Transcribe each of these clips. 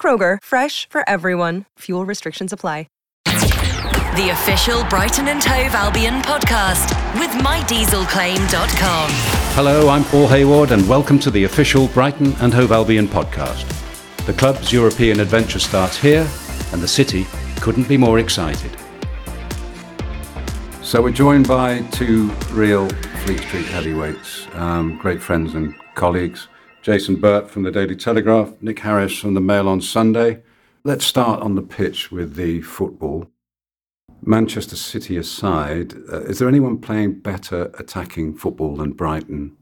Kroger, fresh for everyone. Fuel restrictions apply. The official Brighton and Hove Albion podcast with mydieselclaim.com. Hello, I'm Paul Hayward, and welcome to the official Brighton and Hove Albion podcast. The club's European adventure starts here, and the city couldn't be more excited. So we're joined by two real Fleet Street heavyweights, um, great friends and colleagues. Jason Burt from the Daily Telegraph, Nick Harris from the Mail on Sunday. Let's start on the pitch with the football. Manchester City aside, uh, is there anyone playing better attacking football than Brighton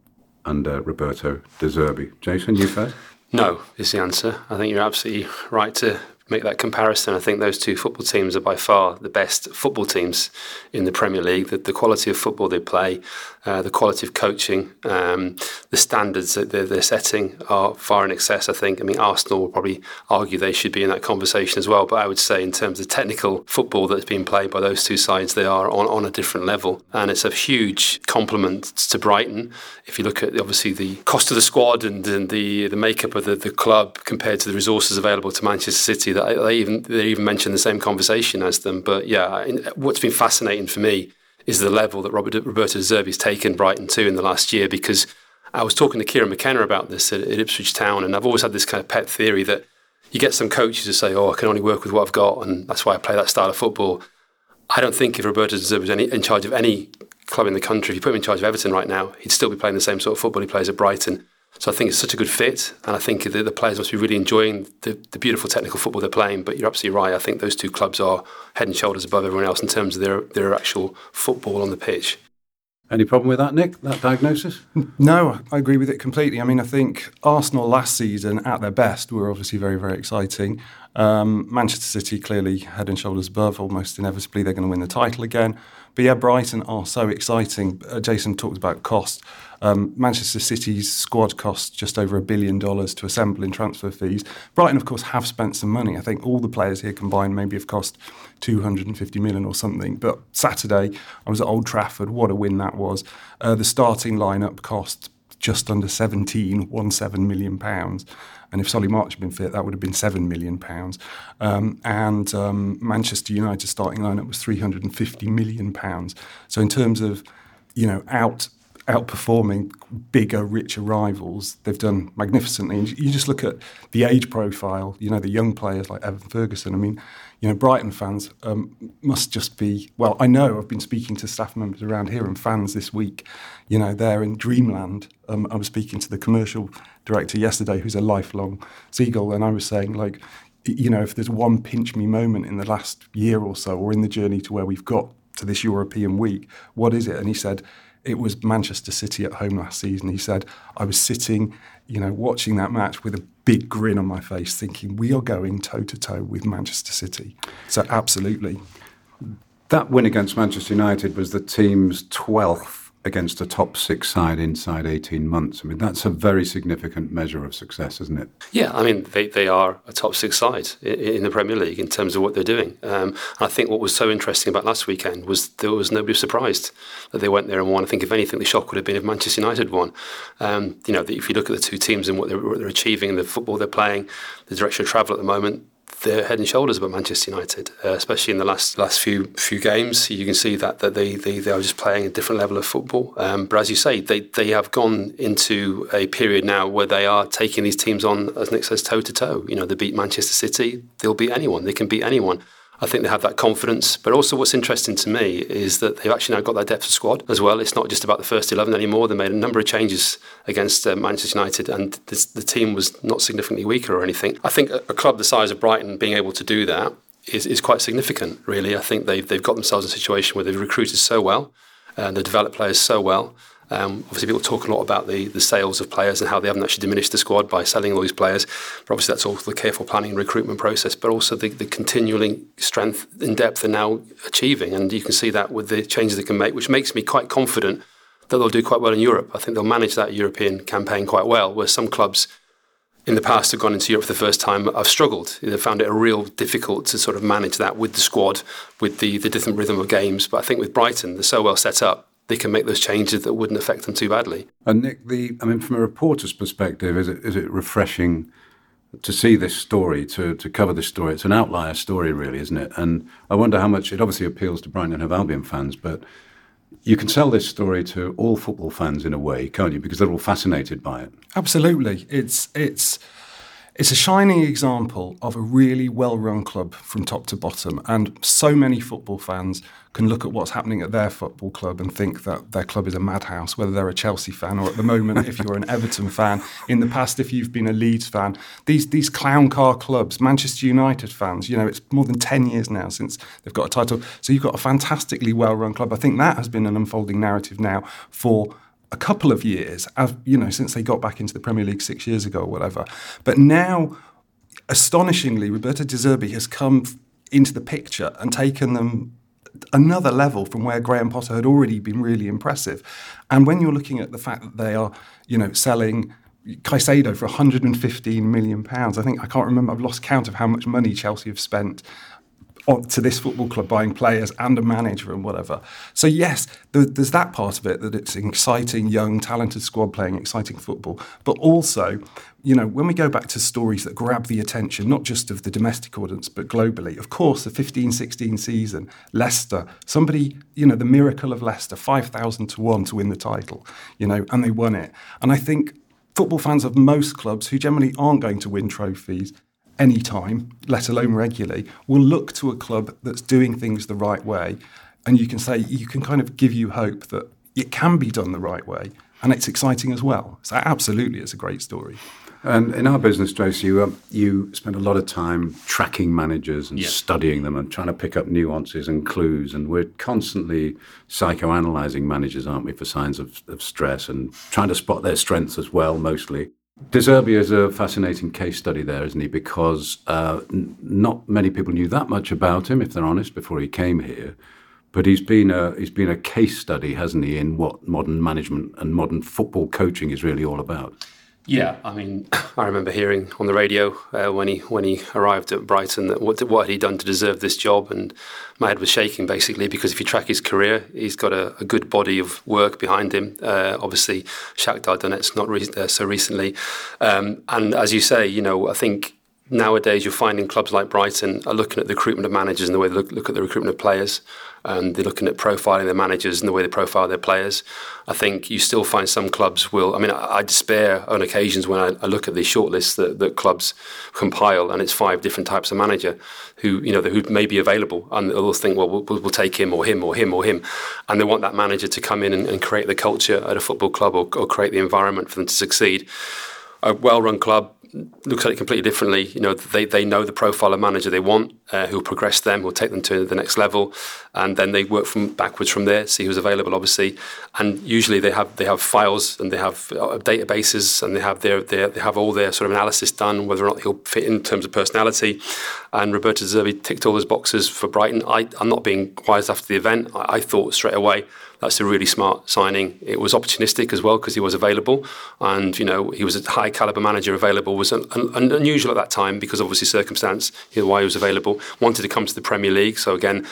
under Roberto De Zerbi? Jason, you first. No, is the answer. I think you're absolutely right to make that comparison. I think those two football teams are by far the best football teams in the Premier League. The, the quality of football they play, uh, the quality of coaching, um, the standards that they're, they're, setting are far in excess. I think. I mean, Arsenal will probably argue they should be in that conversation as well. But I would say, in terms of technical football that's being played by those two sides, they are on, on a different level, and it's a huge compliment to Brighton. If you look at obviously the cost of the squad and, and the the makeup of the, the club compared to the resources available to Manchester City, that they even they even mention the same conversation as them. But yeah, what's been fascinating for me is the level that Robert, Roberto Zerbi has taken Brighton to in the last year because I was talking to Kieran McKenna about this at, at, Ipswich Town, and I've always had this kind of pet theory that you get some coaches who say, "Oh, I can only work with what I've got, and that's why I play that style of football." I don't think if Roberto Zerbi was any, in charge of any club in the country, if you put him in charge of Everton right now, he'd still be playing the same sort of football he plays at Brighton. So I think it's such a good fit, and I think the, the players must be really enjoying the, the, beautiful technical football they're playing. But you're absolutely right. I think those two clubs are head and shoulders above everyone else in terms of their their actual football on the pitch. Any problem with that, Nick? That diagnosis? No, I agree with it completely. I mean, I think Arsenal last season, at their best, were obviously very, very exciting. Um, Manchester City clearly head and shoulders above. Almost inevitably, they're going to win the title again. But yeah, Brighton are so exciting. Uh, Jason talked about cost. Um, Manchester City's squad cost just over a billion dollars to assemble in transfer fees. Brighton, of course, have spent some money. I think all the players here combined maybe have cost 250 million or something. But Saturday, I was at Old Trafford. What a win that was. Uh, the starting lineup cost just under 17, 17 million pounds. And if Solly March had been fit, that would have been seven million pounds. Um, and um, Manchester United starting lineup was 350 million pounds. So in terms of, you know, out outperforming bigger, richer rivals. They've done magnificently. And you just look at the age profile, you know, the young players like Evan Ferguson. I mean, you know, Brighton fans um, must just be, well, I know I've been speaking to staff members around here and fans this week. You know, they're in dreamland. Um, I was speaking to the commercial director yesterday, who's a lifelong Seagull, and I was saying, like, you know, if there's one pinch me moment in the last year or so, or in the journey to where we've got to this European week, what is it? And he said, it was Manchester City at home last season. He said, I was sitting, you know, watching that match with a big grin on my face, thinking, we are going toe to toe with Manchester City. So, absolutely. That win against Manchester United was the team's 12th against a top six side inside 18 months. I mean, that's a very significant measure of success, isn't it? Yeah, I mean, they, they are a top six side in, the Premier League in terms of what they're doing. Um, I think what was so interesting about last weekend was there was nobody surprised that they went there and won. I think, if anything, the shock would have been if Manchester United won. Um, you know, if you look at the two teams and what they're, what they're achieving, the football they're playing, the direction of travel at the moment, they're head and shoulders above Manchester United, uh, especially in the last last few few games. You can see that that they they, they are just playing a different level of football. Um, but as you say, they they have gone into a period now where they are taking these teams on, as Nick says, toe to toe. You know, they beat Manchester City, they'll beat anyone. They can beat anyone. I think they have that confidence. But also, what's interesting to me is that they've actually now got that depth of squad as well. It's not just about the first 11 anymore. They made a number of changes against uh, Manchester United, and this, the team was not significantly weaker or anything. I think a, a club the size of Brighton being able to do that is, is quite significant, really. I think they've, they've got themselves in a situation where they've recruited so well, and they've developed players so well. Um, obviously, people talk a lot about the, the sales of players and how they haven't actually diminished the squad by selling all these players. But obviously, that's all the careful planning and recruitment process, but also the, the continuing strength and depth they're now achieving. And you can see that with the changes they can make, which makes me quite confident that they'll do quite well in Europe. I think they'll manage that European campaign quite well, where some clubs in the past have gone into Europe for the first time I've struggled. They've found it a real difficult to sort of manage that with the squad, with the, the different rhythm of games. But I think with Brighton, they're so well set up they can make those changes that wouldn't affect them too badly. And Nick, the I mean, from a reporter's perspective, is it is it refreshing to see this story, to to cover this story? It's an outlier story, really, isn't it? And I wonder how much it obviously appeals to Brighton and Hove Albion fans, but you can sell this story to all football fans in a way, can't you? Because they're all fascinated by it. Absolutely, it's it's it's a shining example of a really well run club from top to bottom. And so many football fans can look at what's happening at their football club and think that their club is a madhouse, whether they're a Chelsea fan or at the moment, if you're an Everton fan. In the past, if you've been a Leeds fan, these, these clown car clubs, Manchester United fans, you know, it's more than 10 years now since they've got a title. So you've got a fantastically well run club. I think that has been an unfolding narrative now for a couple of years, you know, since they got back into the Premier League six years ago or whatever. But now, astonishingly, Roberto De Zerbi has come into the picture and taken them another level from where Graham Potter had already been really impressive. And when you're looking at the fact that they are, you know, selling Caicedo for 115 million pounds. I think I can't remember. I've lost count of how much money Chelsea have spent to this football club buying players and a manager and whatever. So yes, there's that part of it that it's an exciting, young, talented squad playing exciting football. But also, you know, when we go back to stories that grab the attention, not just of the domestic audience, but globally, of course, the 15-16 season, Leicester, somebody, you know, the miracle of Leicester, 5,000 to 1 to win the title, you know, and they won it. And I think football fans of most clubs who generally aren't going to win trophies any time, let alone regularly, will look to a club that's doing things the right way. And you can say, you can kind of give you hope that it can be done the right way. And it's exciting as well. So, absolutely, it's a great story. And in our business, Trace, you um, you spend a lot of time tracking managers and yeah. studying them and trying to pick up nuances and clues. And we're constantly psychoanalyzing managers, aren't we, for signs of, of stress and trying to spot their strengths as well, mostly. De Zerbi is a fascinating case study there, isn't he? Because uh, n- not many people knew that much about him, if they're honest, before he came here. But he's been a he's been a case study, hasn't he, in what modern management and modern football coaching is really all about. Yeah, I mean, I remember hearing on the radio uh, when he when he arrived at Brighton that what what had he done to deserve this job, and my head was shaking basically because if you track his career, he's got a, a good body of work behind him. Uh, obviously, Shakhtar Donetsk not re- uh, so recently, um, and as you say, you know, I think nowadays you're finding clubs like Brighton are looking at the recruitment of managers and the way they look, look at the recruitment of players and they're looking at profiling their managers and the way they profile their players. I think you still find some clubs will. I mean, I, I despair on occasions when I, I, look at the shortlists that, that clubs compile, and it's five different types of manager who you know who may be available, and they'll think, well, we'll, we'll take him or him or him or him, and they want that manager to come in and, and create the culture at a football club or, or create the environment for them to succeed. A well-run club looks at it completely differently. You know, they, they know the profile of manager they want, uh, who'll progress them, who'll take them to the next level, and then they work from backwards from there, see who's available, obviously. And usually they have they have files and they have uh, databases and they have their, their they have all their sort of analysis done, whether or not he'll fit in terms of personality. And Roberto Zerbi ticked all those boxes for Brighton. I, I'm not being wise after the event. I, I thought straight away That's a really smart signing. It was opportunistic as well because he was available, and you know he was a high caliber manager available. Was un- un- unusual at that time because obviously circumstance why he was available. Wanted to come to the Premier League, so again.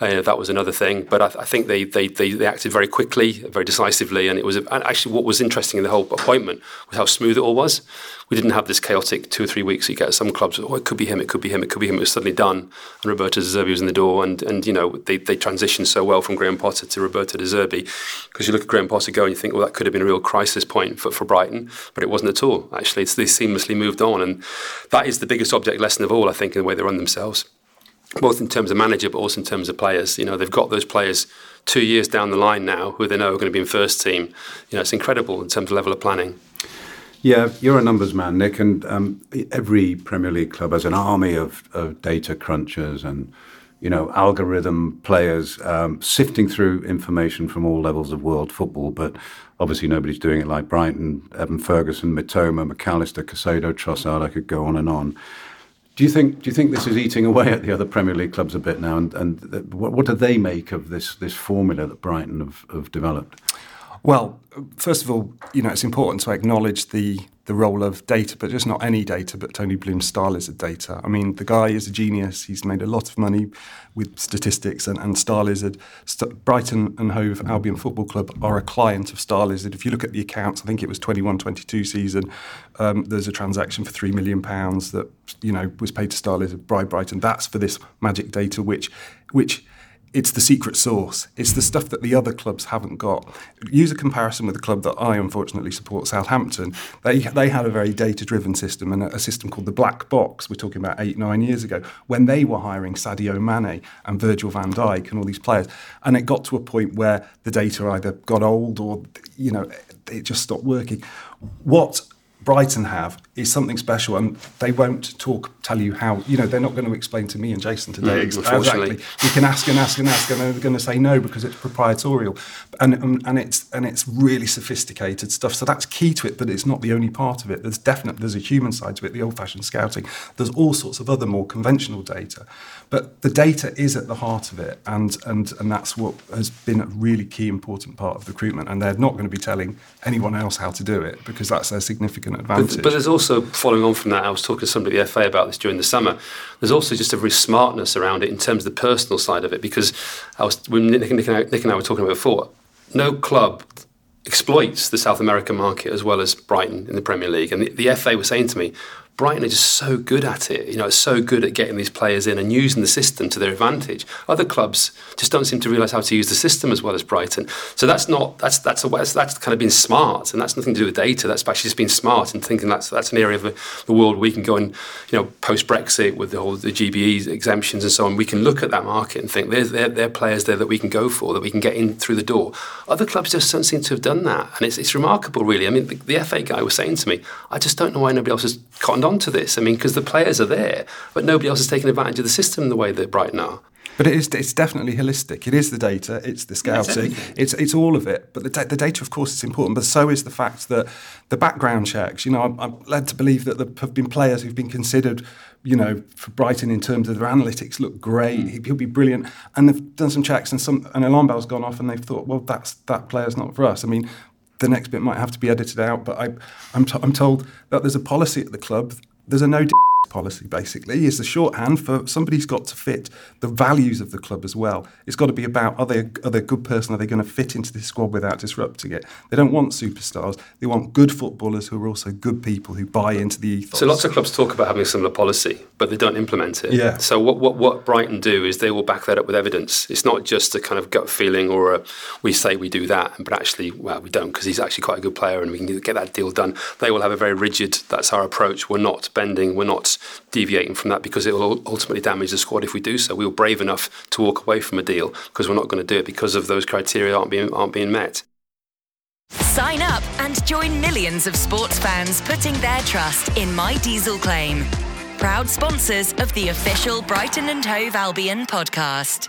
Uh, that was another thing, but I, I think they, they, they, they, acted very quickly, very decisively, and it was and actually what was interesting in the whole appointment was how smooth it all was. We didn't have this chaotic two or three weeks. You get some clubs, oh, it could be him, it could be him, it could be him. It was suddenly done, and Roberto De Zerbi was in the door, and and you know they, they transitioned so well from Graham Potter to Roberto De Zerbi, because you look at Graham Potter go and you think, well, that could have been a real crisis point for, for Brighton, but it wasn't at all. Actually, it's, they seamlessly moved on, and that is the biggest object lesson of all, I think, in the way they run themselves both in terms of manager but also in terms of players. You know, they've got those players two years down the line now who they know are going to be in first team. You know, it's incredible in terms of level of planning. Yeah, you're a numbers man, Nick, and um, every Premier League club has an army of, of data crunchers and you know algorithm players um, sifting through information from all levels of world football. But obviously, nobody's doing it like Brighton, Evan Ferguson, Mitoma, Mac Allister, Caicedo, Trossard. I could go on and on. Do you think? Do you think this is eating away at the other Premier League clubs a bit now? And, and what, what do they make of this this formula that Brighton have, have developed? Well, first of all, you know, it's important to acknowledge the the role of data, but just not any data, but Tony Bloom's style is a data. I mean, the guy is a genius. He's made a lot of money with statistics, and, and Starlizard, St- Brighton and Hove Albion Football Club are a client of Starlizard. If you look at the accounts, I think it was 21-22 season. Um, there's a transaction for three million pounds that you know was paid to Starlizard by Brighton. That's for this magic data, which which it's the secret sauce. It's the stuff that the other clubs haven't got. Use a comparison with the club that I unfortunately support, Southampton. They they had a very data driven system and a, a, system called the black box. We're talking about eight nine years ago when they were hiring Sadio Mane and Virgil Van Dijk and all these players, and it got to a point where the data either got old or you know it just stopped working. What Brighton have is something special, and they won't talk, tell you how. You know, they're not going to explain to me and Jason today mm, exactly. We can ask and ask and ask, and they're going to say no because it's proprietorial, and um, and it's and it's really sophisticated stuff. So that's key to it, but it's not the only part of it. There's definitely there's a human side to it, the old-fashioned scouting. There's all sorts of other more conventional data, but the data is at the heart of it, and and and that's what has been a really key important part of recruitment. And they're not going to be telling anyone else how to do it because that's their significant advantage. But, but, there's also, following on from that, I was talking to somebody at the FA about this during the summer. There's also just a very smartness around it in terms of the personal side of it, because I was when Nick, Nick, and I, Nick and I were talking about before. No club exploits the South American market as well as Brighton in the Premier League, and the, the FA was saying to me, Brighton are just so good at it. You know, it's so good at getting these players in and using the system to their advantage. Other clubs just don't seem to realise how to use the system as well as Brighton. So that's not that's that's a, that's kind of been smart, and that's nothing to do with data. That's actually just been smart and thinking that's that's an area of the world we can go and you know post Brexit with the whole the GBE exemptions and so on. We can look at that market and think there's there, there players there that we can go for that we can get in through the door. Other clubs just don't seem to have done that, and it's it's remarkable really. I mean, the, the FA guy was saying to me, I just don't know why nobody else has cottoned on to this. I mean, because the players are there, but nobody else is taking advantage of the system the way that Brighton are. But it is, it's definitely holistic. It is the data, it's the scouting, it's, it's all of it. But the, the data, of course, is important, but so is the fact that the background checks. You know, I'm, I'm led to believe that there have been players who've been considered, you know, for Brighton in terms of their analytics look great, mm. he'll be brilliant. And they've done some checks and some an alarm bell's gone off and they've thought, well, that's that player's not for us. I mean, the next bit might have to be edited out, but I, I'm, t- I'm told that there's a policy at the club. There's a no policy basically is the shorthand for somebody's got to fit the values of the club as well. It's got to be about are they, are they a good person? Are they going to fit into this squad without disrupting it? They don't want superstars. They want good footballers who are also good people who buy into the ethos. So lots of clubs talk about having a similar policy but they don't implement it. Yeah. So what, what, what Brighton do is they will back that up with evidence. It's not just a kind of gut feeling or a, we say we do that but actually well we don't because he's actually quite a good player and we can get that deal done. They will have a very rigid that's our approach. We're not bending we're not deviating from that because it will ultimately damage the squad if we do so. We were brave enough to walk away from a deal because we're not going to do it because of those criteria aren't being aren't being met. Sign up and join millions of sports fans putting their trust in My Diesel Claim. Proud sponsors of the official Brighton and Hove Albion podcast.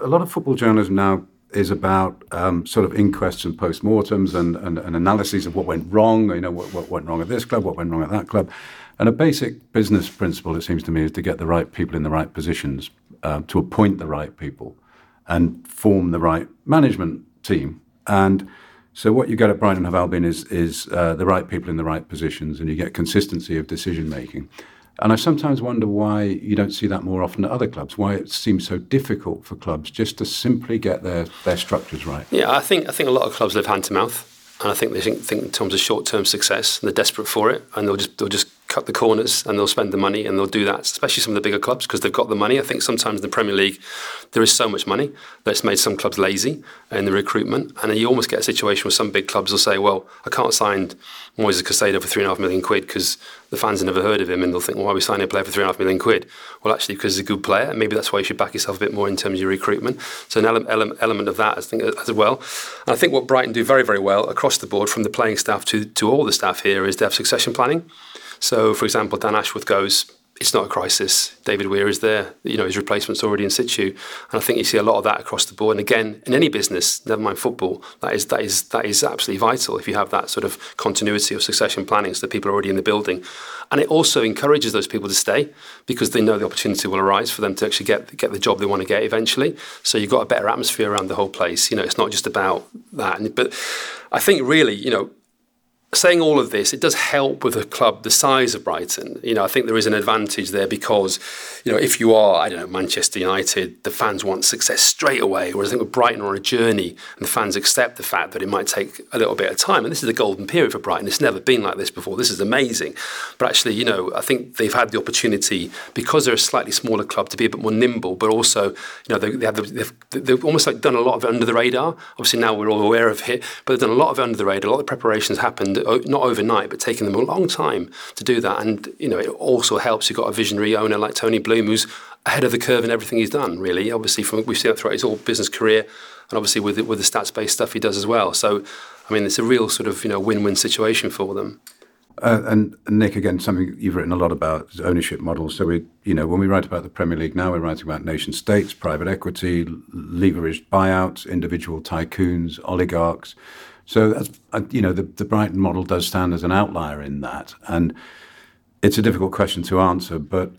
A lot of football journalism now is about um, sort of inquests and postmortems and, and, and analyses of what went wrong, you know, what, what went wrong at this club, what went wrong at that club. And a basic business principle, it seems to me, is to get the right people in the right positions, uh, to appoint the right people and form the right management team. And so what you get at Brighton Hove Albion is, is uh, the right people in the right positions and you get consistency of decision making. And I sometimes wonder why you don't see that more often at other clubs. Why it seems so difficult for clubs just to simply get their, their structures right. Yeah, I think I think a lot of clubs live hand to mouth, and I think they think, think in terms of short term success. And they're desperate for it, and they'll just they'll just cut the corners and they'll spend the money and they'll do that, especially some of the bigger clubs because they've got the money. I think sometimes in the Premier League there is so much money that it's made some clubs lazy in the recruitment. And you almost get a situation where some big clubs will say, well, I can't sign Moises Caicedo for three and a half million quid because the fans have never heard of him and they'll think, well, why are we signing a player for three and a half million quid? Well, actually, because he's a good player and maybe that's why you should back yourself a bit more in terms of your recruitment. So an ele- ele- element of that, I think, as well. And I think what Brighton do very, very well across the board from the playing staff to, to all the staff here is they have succession planning. So, for example, Dan Ashworth goes, it's not a crisis. David Weir is there. You know, his replacement's already in situ. And I think you see a lot of that across the board. And again, in any business, never mind football, that is that is that is absolutely vital if you have that sort of continuity of succession planning so that people are already in the building. And it also encourages those people to stay because they know the opportunity will arise for them to actually get get the job they want to get eventually. So you've got a better atmosphere around the whole place. You know, it's not just about that. But I think really, you know, saying all of this, it does help with a club the size of Brighton. You know, I think there is an advantage there because, you know, if you are, I don't know, Manchester United, the fans want success straight away. Whereas I think with Brighton are on a journey and the fans accept the fact that it might take a little bit of time. And this is a golden period for Brighton. It's never been like this before. This is amazing. But actually, you know, I think they've had the opportunity because they're a slightly smaller club to be a bit more nimble, but also, you know, they, they have the, they've, they've almost like done a lot of it under the radar. Obviously now we're all aware of it, but they've done a lot of it under the radar. A lot of preparations happened not overnight, but taking them a long time to do that. And you know, it also helps. You've got a visionary owner like Tony Bloom, who's ahead of the curve in everything he's done. Really, obviously, from we've seen that throughout his whole business career, and obviously with the, with the stats based stuff he does as well. So, I mean, it's a real sort of you know win win situation for them. Uh, and Nick, again, something you've written a lot about is ownership models. So we, you know, when we write about the Premier League now, we're writing about nation states, private equity, leveraged buyouts, individual tycoons, oligarchs. So, that's, uh, you know, the, the Brighton model does stand as an outlier in that. And it's a difficult question to answer, but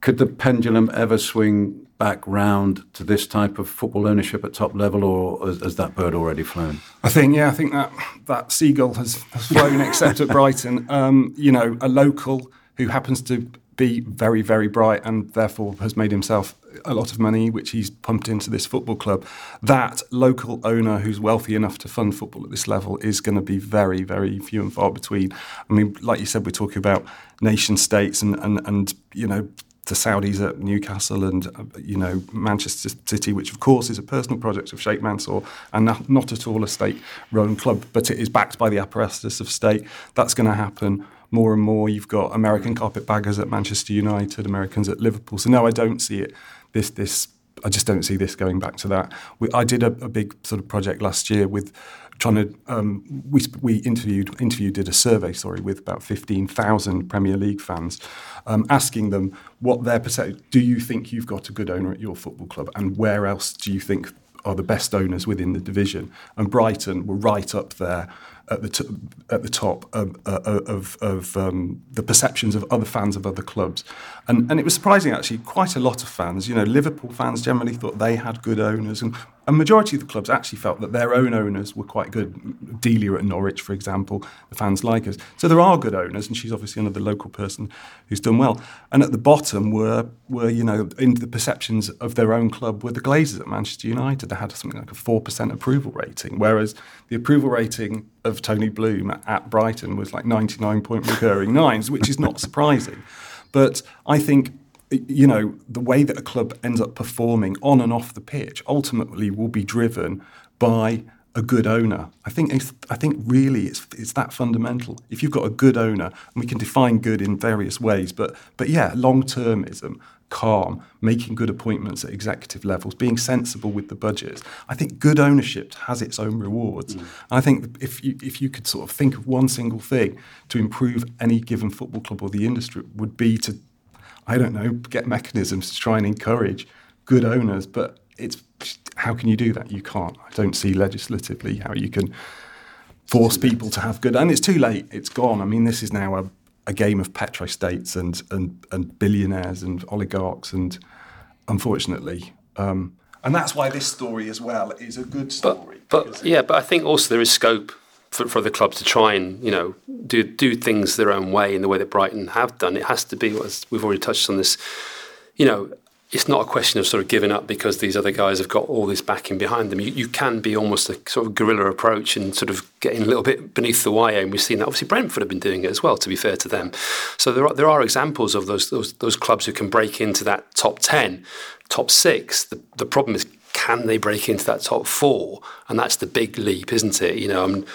could the pendulum ever swing back round to this type of football ownership at top level, or has, that bird already flown? I think, yeah, I think that that seagull has, has flown, except at Brighton. Um, you know, a local who happens to be very, very bright and therefore has made himself a lot of money, which he's pumped into this football club. That local owner who's wealthy enough to fund football at this level is going to be very, very few and far between. I mean, like you said, we're talking about nation states and, and, and you know, the Saudis at Newcastle and uh, you know Manchester City, which of course is a personal project of Sheikh Mansour and not, not at all a state-run club, but it is backed by the apparatus of state. That's going to happen more and more. You've got American carpetbaggers at Manchester United, Americans at Liverpool. So no, I don't see it. This this I just don't see this going back to that. We, I did a, a, big sort of project last year with trying to um, we we interviewed interviewed did a survey sorry with about fifteen thousand Premier League fans, um, asking them what their perception. Do you think you've got a good owner at your football club, and where else do you think are the best owners within the division? And Brighton were right up there at the t- at the top of, uh, of, of um, the perceptions of other fans of other clubs, and hmm. and it was surprising actually. Quite a lot of fans, you know, Liverpool fans generally thought they had good owners, and a majority of the clubs actually felt that their own owners were quite good. Delia at Norwich, for example, the fans like us. So there are good owners, and she's obviously another local person who's done well. And at the bottom were were you know in the perceptions of their own club were the Glazers at Manchester United. They had something like a four percent approval rating, whereas the approval rating of Tony Bloom at Brighton was like 99 point recurring nines, which is not surprising. But I think you know, the way that a club ends up performing on and off the pitch ultimately will be driven by a good owner. I think I think really it's it's that fundamental. If you've got a good owner, and we can define good in various ways, but but yeah, long termism, calm, making good appointments at executive levels, being sensible with the budgets. I think good ownership has its own rewards. Mm. I think if you if you could sort of think of one single thing to improve any given football club or the industry would be to I don't know, get mechanisms to try and encourage good owners, but it's how can you do that? You can't. I don't see legislatively how you can force people to have good. And it's too late. It's gone. I mean, this is now a, a game of petrostates and, and, and billionaires and oligarchs. And unfortunately, um, and that's why this story as well is a good story. But, but yeah, but I think also there is scope for, for the club to try and you know do do things their own way in the way that Brighton have done. It has to be, as we've already touched on this, you know, it's not a question of sort of giving up because these other guys have got all this backing behind them. You, you can be almost a sort of guerrilla approach and sort of getting a little bit beneath the wire. And we've seen that. Obviously, Brentford have been doing it as well. To be fair to them, so there are there are examples of those those, those clubs who can break into that top ten, top six. The, the problem is, can they break into that top four? And that's the big leap, isn't it? You know. I'm,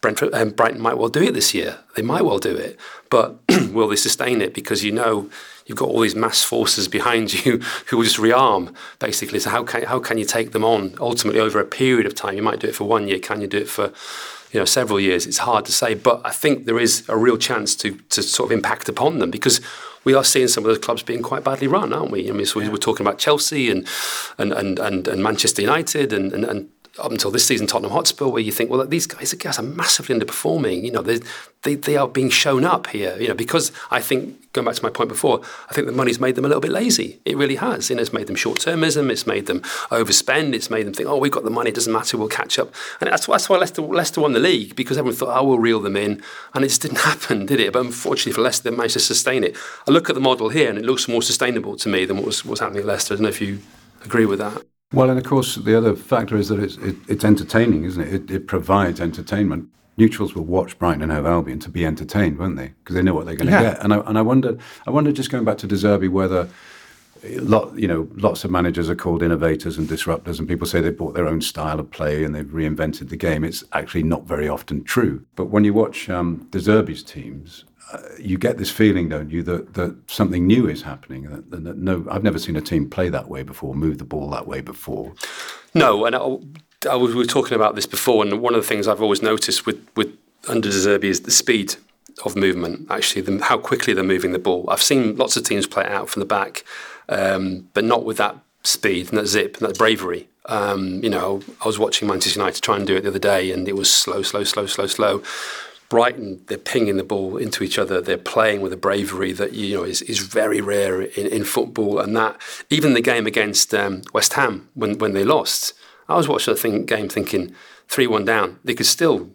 Brentford and um, Brighton might well do it this year. They might well do it, but will they sustain it? Because you know you've got all these mass forces behind you who will just rearm basically. So how can how can you take them on ultimately over a period of time? You might do it for one year. Can you do it for you know several years? It's hard to say, but I think there is a real chance to to sort of impact upon them because we are seeing some of those clubs being quite badly run, aren't we? I mean, so yeah. we're talking about Chelsea and and and and, and Manchester United and, and, and up until this season, Tottenham Hotspur, where you think, well, these guys, guys are massively underperforming. You know, they, they, they are being shown up here. You know, because I think going back to my point before, I think the money's made them a little bit lazy. It really has. You know, it's made them short-termism. It's made them overspend. It's made them think, oh, we've got the money. It doesn't matter. We'll catch up. And that's, that's why Leicester, Leicester won the league because everyone thought, oh, we'll reel them in, and it just didn't happen, did it? But unfortunately for Leicester, they managed to sustain it. I look at the model here, and it looks more sustainable to me than what was, what was happening at Leicester. I don't know if you agree with that. Well, and of course, the other factor is that it's, it, it's entertaining, isn't it? it? It provides entertainment. Neutrals will watch Brighton and Hove Albion to be entertained, won't they? Because they know what they're going to yeah. get. And I, and I wonder, I wonder, just going back to De Zerbi, whether lot, you know, lots of managers are called innovators and disruptors, and people say they brought their own style of play and they've reinvented the game. It's actually not very often true. But when you watch um, Zerbi's teams, you get this feeling, don't you, that, that something new is happening. That, that, no, I've never seen a team play that way before, move the ball that way before. No, and I, I was, we were talking about this before, and one of the things I've always noticed with, with under De Zerbi is the speed of movement. Actually, the, how quickly they're moving the ball. I've seen lots of teams play it out from the back, um, but not with that speed and that zip and that bravery. Um, you know, I was watching Manchester United try and do it the other day, and it was slow, slow, slow, slow, slow. Brighton, they're pinging the ball into each other. They're playing with a bravery that you know is, is very rare in, in football. And that even the game against um, West Ham when when they lost, I was watching the thing, game thinking three one down. They could still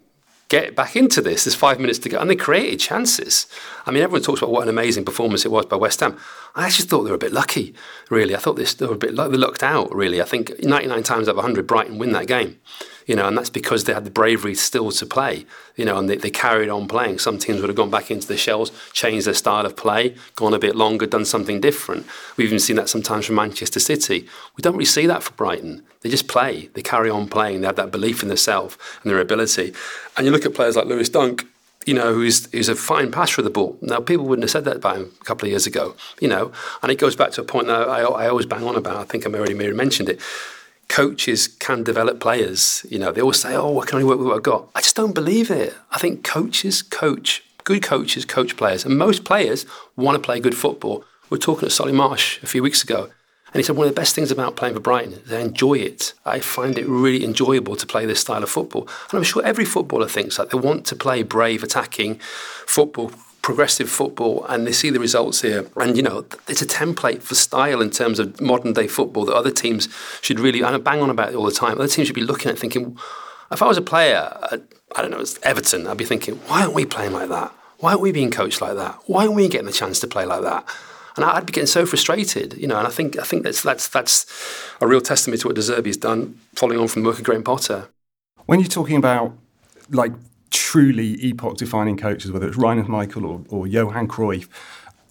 get back into this. There's five minutes to go, and they created chances. I mean, everyone talks about what an amazing performance it was by West Ham. I actually thought they were a bit lucky, really. I thought they were a bit they lucked out, really. I think 99 times out of 100, Brighton win that game you know, and that's because they had the bravery still to play, you know, and they, they carried on playing. Some teams would have gone back into the shells, changed their style of play, gone a bit longer, done something different. We've even seen that sometimes from Manchester City. We don't really see that for Brighton. They just play, they carry on playing, they have that belief in themselves and their ability. And you look at players like Lewis Dunk, you know, who's, who's a fine passer of the ball. Now, people wouldn't have said that about him a couple of years ago, you know, and it goes back to a point that I, I always bang on about. I think I already mentioned it coaches can develop players. You know, they always say, "Oh, I can only work with what I've got." I just don't believe it. I think coaches coach. Good coaches coach players, and most players want to play good football. We are talking to Solly March a few weeks ago, and he said one of the best things about playing for Brighton is I enjoy it. I find it really enjoyable to play this style of football, and I'm sure every footballer thinks that they want to play brave, attacking football progressive football and they see the results here. And, you know, it's a template for style in terms of modern day football that other teams should really, I bang on about it all the time, other teams should be looking at thinking, if I was a player, I don't know, it's Everton, I'd be thinking, why aren't we playing like that? Why aren't we being coached like that? Why aren't we getting the chance to play like that? And I'd be getting so frustrated, you know. And I think I think that's that's that's a real testimony to what De Zerbi's done, following on from the work of Graham Potter. When you're talking about like truly epoch defining coaches, whether it's Rinus Michels or, or Johan Cruyff,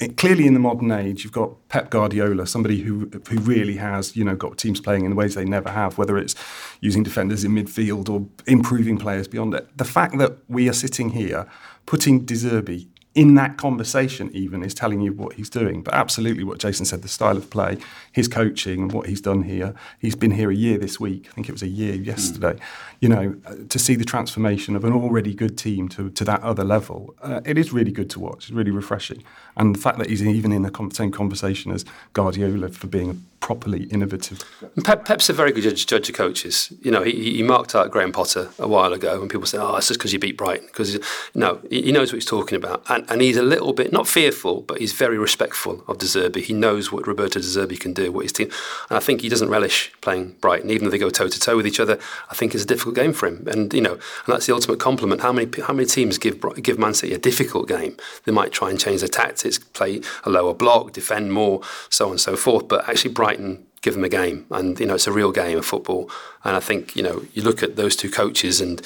it, clearly in the modern age, you've got Pep Guardiola, somebody who who really has you know got teams playing in ways they never have, whether it's using defenders in midfield or improving players beyond it. The fact that we are sitting here putting De Zerbi in that conversation even is telling you what he's doing. But absolutely what Jason said, the style of play, his coaching and what he's done here. He's been here a year this week. I think it was a year yesterday. Mm. You know, uh, to see the transformation of an already good team to, to that other level, uh, it is really good to watch. It's really refreshing. And the fact that he's even in the same conversation as Guardiola for being a properly innovative. Pep, Pep's a very good judge, judge of coaches. You know, he, he, marked out Graham Potter a while ago, and people say, "Oh, it's just because you beat Brighton." Because no, he, he, knows what he's talking about, and, and he's a little bit not fearful, but he's very respectful of De Zerbi. He knows what Roberto De Zerbi can do, what his team, and I think he doesn't relish playing Brighton, even though they go toe to toe with each other. I think it's a difficult game for him, and you know, and that's the ultimate compliment. How many how many teams give give Man City a difficult game? They might try and change their tactics, play a lower block, defend more, so on and so forth. But actually, Brighton give them a game. And, you know, it's a real game of football. And I think, you know, you look at those two coaches and,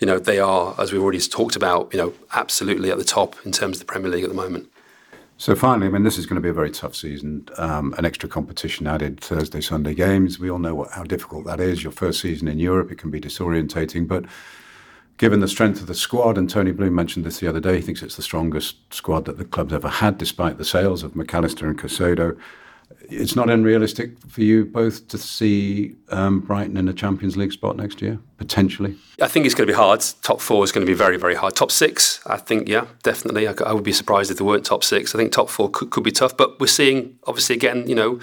you know, they are, as we've already talked about, you know, absolutely at the top in terms of the Premier League at the moment. So finally, I mean, this is going to be a very tough season. Um, an extra competition added, Thursday, Sunday games. We all know what, how difficult that is. Your first season in Europe, it can be disorientating. But given the strength of the squad, and Tony Bloom mentioned this the other day, he thinks it's the strongest squad that the club's ever had, despite the sales of Mac Allister and Caicedo it's not unrealistic for you both to see um, Brighton in a Champions League spot next year, potentially? I think it's going to be hard. Top four is going to be very, very hard. Top six, I think, yeah, definitely. I, I would be surprised if there weren't top six. I think top four could, could be tough, but we're seeing, obviously, again, you know,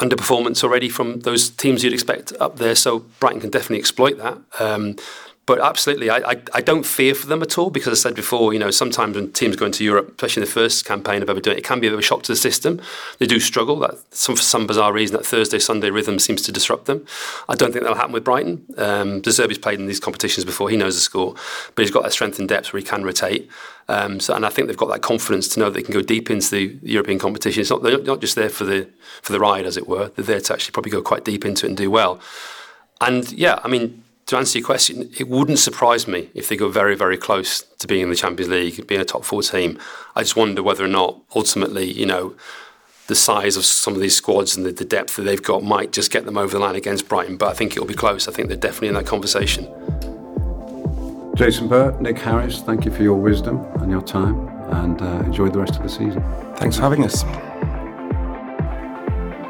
underperformance already from those teams you'd expect up there. So Brighton can definitely exploit that. Um, but absolutely, I, I, I, don't fear for them at all because I said before, you know, sometimes when teams go into Europe, especially in the first campaign of ever it, it can be a bit of a shock to the system. They do struggle. That some, for some bizarre reason, that Thursday Sunday rhythm seems to disrupt them. I don't think that'll happen with Brighton. Um, De Zerbi's played in these competitions before; he knows the score, but he's got that strength and depth where he can rotate. Um, so, and I think they've got that confidence to know they can go deep into the European competition. It's not they're not just there for the for the ride, as it were. They're there to actually probably go quite deep into it and do well. And yeah, I mean, to answer your question, it wouldn't surprise me if they go very, very close to being in the Champions League, being a top four team. I just wonder whether or not ultimately, you know, the size of some of these squads and the, the depth that they've got might just get them over the line against Brighton. But I think it'll be close. I think they're definitely in that conversation. Jason Burt, Nick Harris, thank you for your wisdom and your time, and uh, enjoy the rest of the season. Thanks for having us.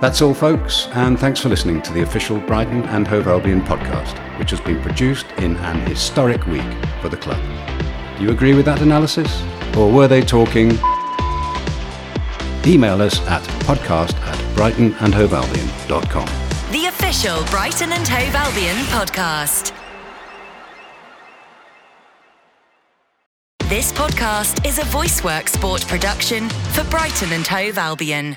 That's all, folks, and thanks for listening to the official Brighton and Hove Albion podcast, which has been produced in an historic week for the club. Do you agree with that analysis? Or were they talking? Email us at podcast at brightonandhovealbion.com. The official Brighton and Hove Albion podcast. This podcast is a VoiceWorks sport production for Brighton and Hove Albion.